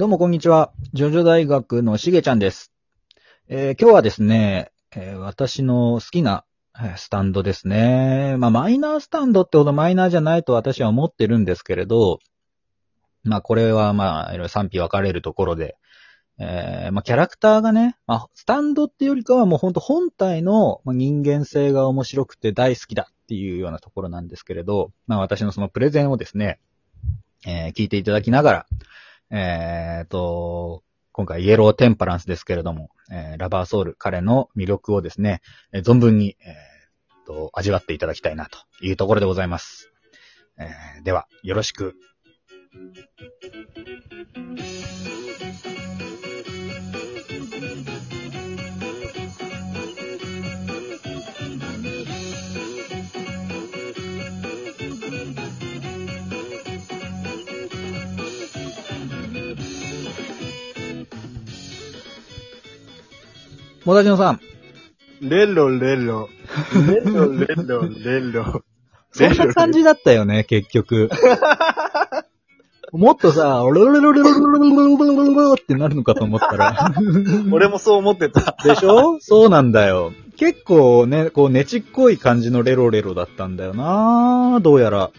どうもこんにちは。ジョジョ大学のしげちゃんです。えー今日はですね、えー私の好きなスタンドですね。まあマイナースタンドってほどマイナーじゃないと私は思ってるんですけれど、まあこれはまあいろいろ賛否分かれるところで、えーまあキャラクターがね、まあスタンドっていうよりかはもう本当本体の人間性が面白くて大好きだっていうようなところなんですけれど、まあ私のそのプレゼンをですね、えー聞いていただきながら、えーと、今回イエローテンパランスですけれども、えーラバーソウル、彼の魅力をですね、えー存分に、えーと、味わっていただきたいなというところでございます。えーでは、よろしく。もだちのさん、レロレロ。レロレロレロ。そんな感じだったよね、結局。もっとさ、ロロロロロロロロロロロってなるのかと思ったら。俺もそう思ってた。でしょそうなんだよ。結構ね、こう、ねちっこい感じのレロレロだったんだよなどうやら。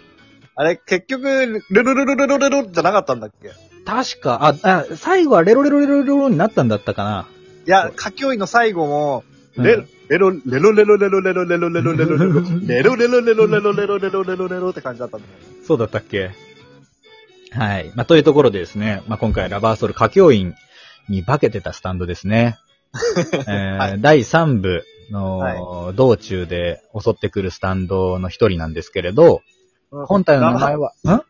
あれ、結局、レロレロレロレロじゃなかったんだっけい確か、あ、あ、最後はレロレロレロレロになったんだったかな。や、歌教員の最後も、うんレロ、レロ、レロレロレロレロレロレロレロレロレロレロレロレロレロレロレロレロって感じだったんだよ。そうだったっけ？はい。まあ、というところでですね、まあ、今回ラバーソウル歌教員に化けてたスタンドですね。第3部の道中で襲ってくるスタンドの一人なんですけれど、本体の名前は、ん？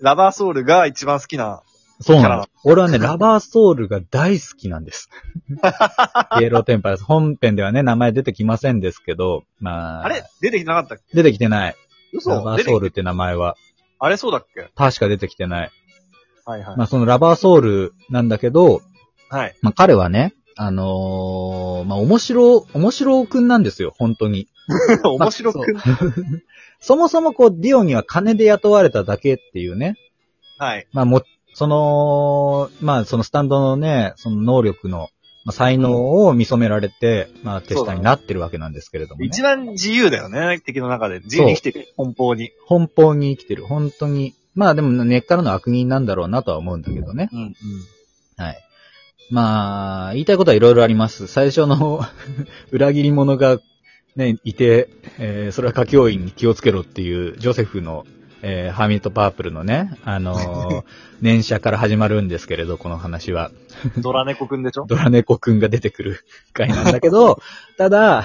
ラバーソウルが一番好きな。そうなの。俺はね、ラバーソウルが大好きなんです。イエローテンパラス。本編ではね、名前出てきませんですけど、まあ、あれ？出てきてなかったっけ？出てきてない。ラ嘘バーソウルって名前は、あれそうだっけ？確か出てきてない。はいはい。まあ、そのラバーソウルなんだけど、はい。まあ、彼はね、あのーまあ、面白、面白くんなんですよ、本当に。面白く。そもそもこう、ディオには金で雇われただけっていうね。はい。まあ、も、その、まあ、そのスタンドのね、その能力の、まあ、才能を見初められて、まあ、手下になってるわけなんですけれどもね。一番自由だよね、敵の中で。自由に生きてる。奔放に。奔放に生きてる。本当に。まあでも根っからの悪人なんだろうなとは思うんだけどね。うんうん。はい。まあ、言いたいことはいろいろあります。最初の 裏切り者がね、いて、えーそれは歌教員に気をつけろっていうジョセフの、えーハーミットパープルのね、あのー 念写から始まるんですけれど、この話は。ドラ猫くんでしょ？ドラ猫くんが出てくる回なんだけど、ただ、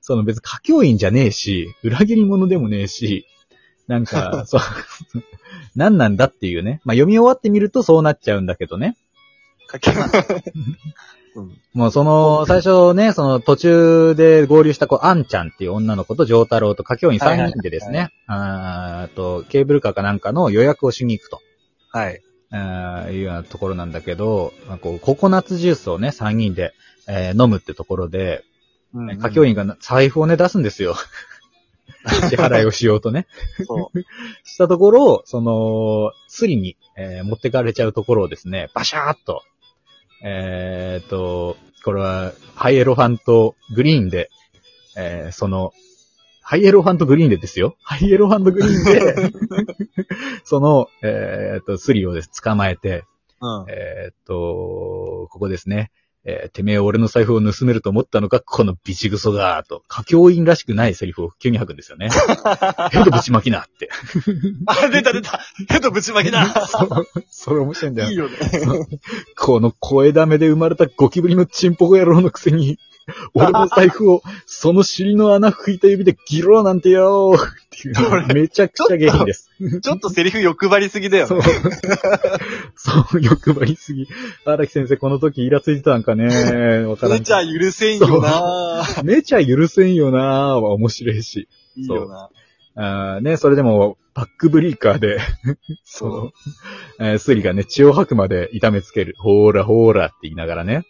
その別に歌教員じゃねえし、裏切り者でもねえし、なんか、そう、何なんだっていうね。まあ読み終わってみるとそうなっちゃうんだけどね。かけうん。もうその、最初ね、その途中で合流した子、アンちゃんっていう女の子とジョータロウと歌教員3人でですね、あーあと、ケーブルカーかなんかの予約をしに行くと。はい。あーいうようなところなんだけど、まあこうココナッツジュースをね、3人で、えー飲むってところで、うん歌教員がな財布をね、出すんですよ。支払いをしようとね。そう。したところ、その、スリに、えー持ってかれちゃうところをですね、バシャーっと、えーっと、これは、ハイエロファントグリーンで、えーその、ハイエロファントグリーンでですよ。ハイエロファントグリーンで、その、えーっと、スリをです、捕まえて、うん。えーっと、ここですね。えーてめえ俺の財布を盗めると思ったのか、このビチグソが、と、歌教員らしくないセリフを急に吐くんですよね。ヘドぶちまきなって。あ、出た出たヘドぶちまきだそう、それ面白いんだよ。いいよね。この声ダメで生まれたゴキブリのチンポコ野郎のくせに、俺の財布をその尻の穴拭いた指でギローなんてよーっていうめちゃくちゃ下品です。ちょっとセリフ欲張りすぎだよそうね。。そう、欲張りすぎ。荒木先生この時イラついてたんかねわからん出ちゃ許せんよなめちゃ許せんよなーは面白いし。いいよなあーね、それでも、バックブリーカーで、そう、えースリがね、血を吐くまで痛めつける。ほーらほーらって言いながらね。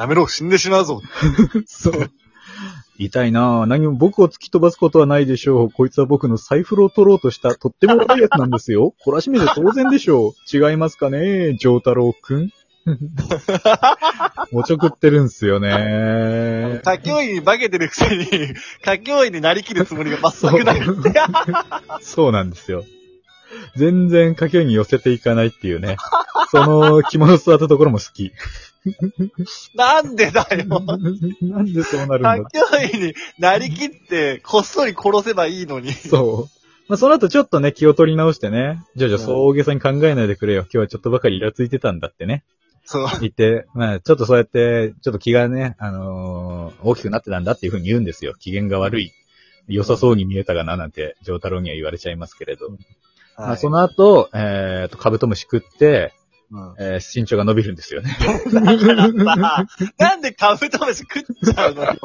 やめろ、死んでしまうぞ。そう。痛いなぁ。何も僕を突き飛ばすことはないでしょう。こいつは僕の財布を取ろうとしたとっても悪いやつなんですよ。懲らしめて当然でしょう。違いますかね、ジョータロウくん。おちょくってるんすよね。歌教員に化けてるくせに、歌教員になりきるつもりが全くない。そうなんですよ。全然家境に寄せていかないっていうね。その着物座ったところも好き。なんでだよ。なんでそうなるんだ歌教員になりきって、こっそり殺せばいいのに。そう。まあ、その後ちょっとね、気を取り直してね、ジョジョそう大げさに考えないでくれよ。今日はちょっとばかりイラついてたんだってね。そう。言って、まあ、ちょっとそうやって、ちょっと気がね、あのー大きくなってたんだっていうふうに言うんですよ。機嫌が悪い。良さそうに見えたがな、なんて、ジョータロウには言われちゃいますけれど。まあ、はいその後、えーと、カブトムシ食って、うんえー身長が伸びるんですよね。だからさ、なんでカブトムシ食っちゃうのよ。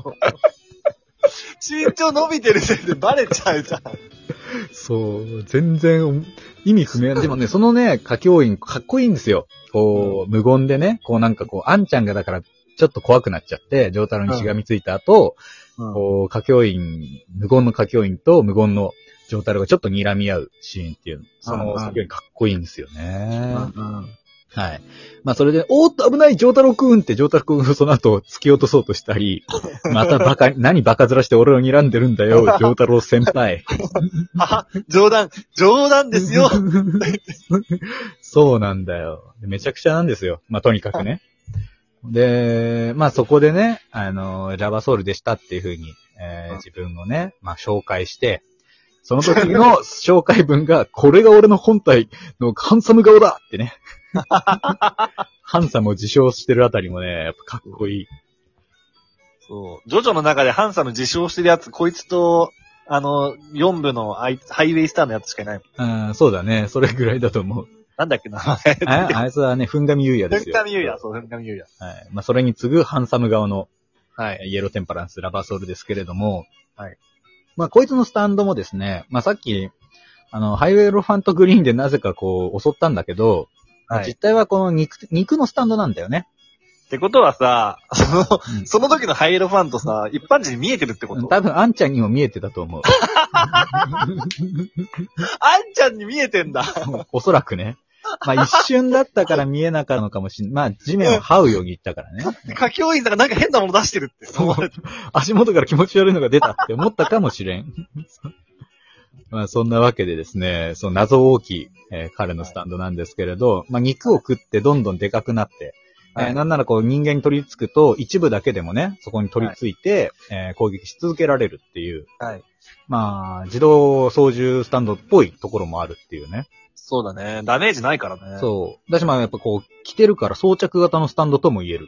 身長伸びてるせいでバレちゃうじゃん。そう、全然意味不明。でもね、そのね、歌教員かっこいいんですよ。こう、無言でね、こうなんかこう、あんちゃんがだから、ちょっと怖くなっちゃって、ジョータロウにしがみついた後、こう、歌教員、無言の歌教員と無言のジョータロウがちょっと睨み合うシーンっていう、そのうんうん歌教員かっこいいんですよね。うんはい。まあそれで、おーっと危ないジョータロウくんってジョータロウくんがその後突き落とそうとしたり、またバカ、何バカずらして俺を睨んでるんだよ、ジョータロウ先輩。あ、冗談、冗談ですよ。そうなんだよ。でめちゃくちゃなんですよ。まあとにかくね。で、まあそこでね、あの、ラバソウルでしたっていうふうに、えーうん自分をね、まあ紹介して、その時の紹介文が、これが俺の本体のハンサム顔だってね。ハンサムを自称してるあたりもね、やっぱかっこいい。そう。ジョジョの中でハンサム自称してるやつ、こいつと、あの、4部のハイウェイスターのやつしかいない。うん、そうだね。それぐらいだと思う。なんだっけな。ああいつはね、ふんがみゆうやですよ。ふんかみゆうや、そう、ふんかみゆうや。はい。まあそれに次ぐハンサム顔のはい。イエローテンパランス、ラバーソウルですけれども、はい。まあ、こいつのスタンドもですね、まあ、さっき、あの、ハイウェイロファントグリーンでなぜかこう、襲ったんだけど、はい。実態はこの肉、肉のスタンドなんだよね。ってことはさ、その、うんその時のハイエロファンとさ、一般人に見えてるってこと？多分、あんちゃんにも見えてたと思う。あんちゃんに見えてんだ。おそらくね。まあ、一瞬だったから見えなかったのかもしん まあ、地面を這うように言ったからね。歌教員さんがなんか変なもの出してるって。そう足元から気持ち悪いのが出たって思ったかもしれん。まあそんなわけでですね、その謎大きい、えー彼のスタンドなんですけれど、まあ肉を食ってどんどんでかくなって、はいえーなんならこう人間に取り付くと一部だけでもね、そこに取り付いて、えー攻撃し続けられるっていう、はい。まあ自動操縦スタンドっぽいところもあるっていうね。そうだね。ダメージないからね。う。そう。だしまあやっぱこう着てるから装着型のスタンドとも言える。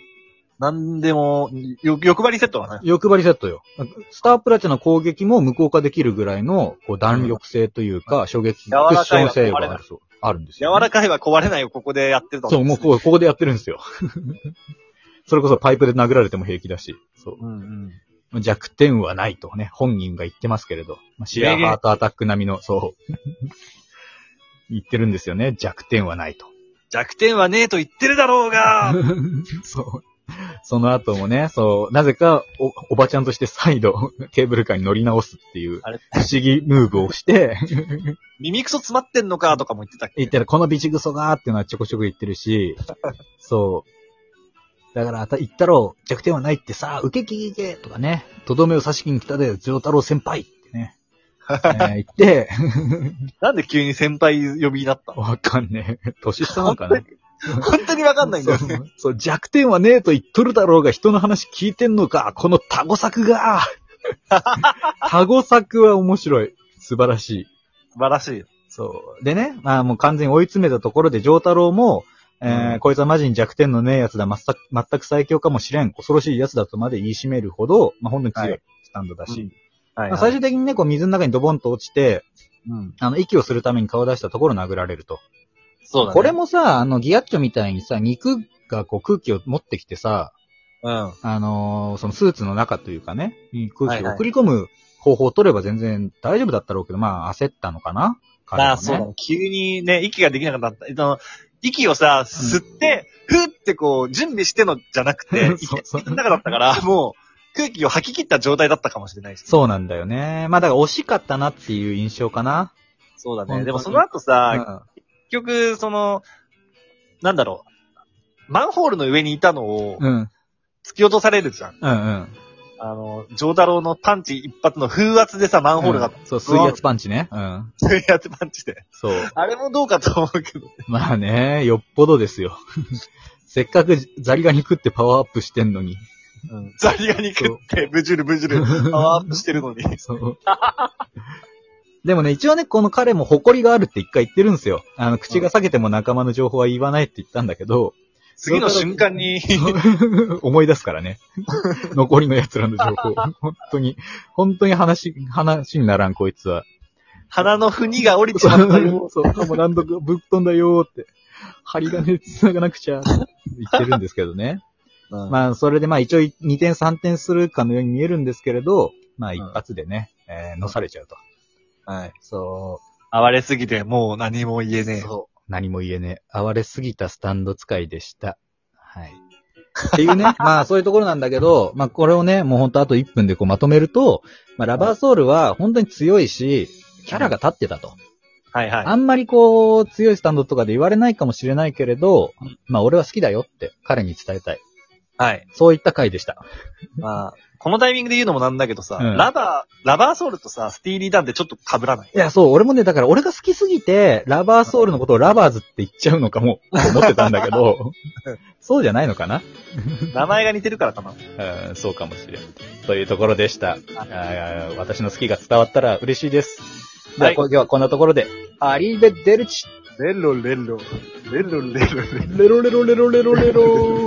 なんでも、よ、欲張りセットだね。欲張りセットよ。スタープラチャの攻撃も無効化できるぐらいのこう弾力性というか、衝撃クッション性があるそうあるんです柔よ、らかいは壊れないをここでやってるとそう、もうこうここでやってるんですよ。それこそパイプで殴られても平気だし。そううんうん。弱点はないとね、本人が言ってますけれど。まあシアーハートアタック並みの、そう。言ってるんですよね。弱点はないと。弱点はねえと言ってるだろうが そう。その後もね、そう、なぜかお、おばちゃんとして再度、ケーブルカーに乗り直すっていう、あれ？不思議ムーブをして、耳クソ詰まってんのかとかも言ってたっけ？言った。ら、このビチグソがーっていうのはちょこちょこ言ってるし、そう。だから、た言ったろう、弱点はないってさ、受けきけとかね、とどめを刺しにに来たで、ジョータロウ先輩ってね、えー言って、なんで急に先輩呼びになったの？わかんねえ。年下なのかな？本 当にわかんないんだよね。そう弱点はねえと言っとるだろうが、人の話聞いてんのか、このタゴ作が タゴ作は面白い。素晴らしい。素晴らしい。そう。でね、まあもう完全に追い詰めたところで、ジョータロウも、えーうんこいつはマジに弱点のねえやつだ、全く全く最強かもしれん、恐ろしいやつだとまで言い締めるほど、まあ本当に強はいスタンドだし、はい、まあ最終的にね、こう水の中にドボンと落ちて、うん。あの、息をするために顔を出したところ殴られると。そうだね。これもさ、あの、ギアッチョみたいにさ、肉がこう空気を持ってきてさ、うん。あのーそのスーツの中というかね、に空気を送り込む方法を取れば全然大丈夫だったろうけど、まあ焦ったのかな？彼もねああ、そうだね。急にね、息ができなくなった。えっと、息をさ、吸って、ふってこう、準備してのじゃなくて、息 そうそうの中だったから、もう、空気を吐き切った状態だったかもしれないし。そうなんだよね。まあだから惜しかったなっていう印象かな。そうだね。でもその後うさ、ん結局、その、なんだろう。マンホールの上にいたのをうん。突き落とされるじゃん。うんうん。あの、ジョーダローのパンチ一発の風圧でさ、マンホールがうんそう、水圧パンチね。うん。そういうやつパンチで。そう。あれもどうかと思うけど。まあね、よっぽどですよ。せっかくザリガニ食ってパワーアップしてんのに。うん。ザリガニ食って、ブジュルブジュル、パワーアップしてるのに。そう。でもね、一応ね、この彼も誇りがあるって一回言ってるんですよ。あの、口が裂けても仲間の情報は言わないって言ったんだけど、次の瞬間に、思い出すからね。残りの奴らの情報。本当に、本当に話、話にならん、こいつは。鼻のふにが降りちまったよ。そう、もう何度かぶっ飛んだよーって。針金繋がなくちゃ、言ってるんですけどね。ままあ、それでまあ一応2点3点するかのように見えるんですけれど、まあん一発でね、えー、乗されちゃうと。あ、はい。そ暴れすぎて、もう何も言えう。ねえ。そう。何も言えねえ。哀れすぎたスタンド使いでした。はい。っていうね、まあそういうところなんだけど、まあこれをね、もうほんとあと1分でこうまとめると、まあラバーソウルは本当に強いし、キャラが立ってたと。はいはい。あんまりこう、強いスタンドとかで言われないかもしれないけれど、まあ俺は好きだよって彼に伝えたい。はい。そういった回でした。まあ、このタイミングで言うのもなんだけどさ、うんラバー、ラバーソウルとさ、スティーリーダンってちょっと被らないいや、そう、俺もね、だから俺が好きすぎて、ラバーソウルのことをラバーズって言っちゃうのかも、と 思ってたんだけど、そうじゃないのかな？名前が似てるからかな。うん、そうかもしれん。というところでした。あー私の好きが伝わったら嬉しいです。では、はいこ今日はこんなところで、アリーベデルチレロレロ。レロレロレロ。レロレロレロレロレロ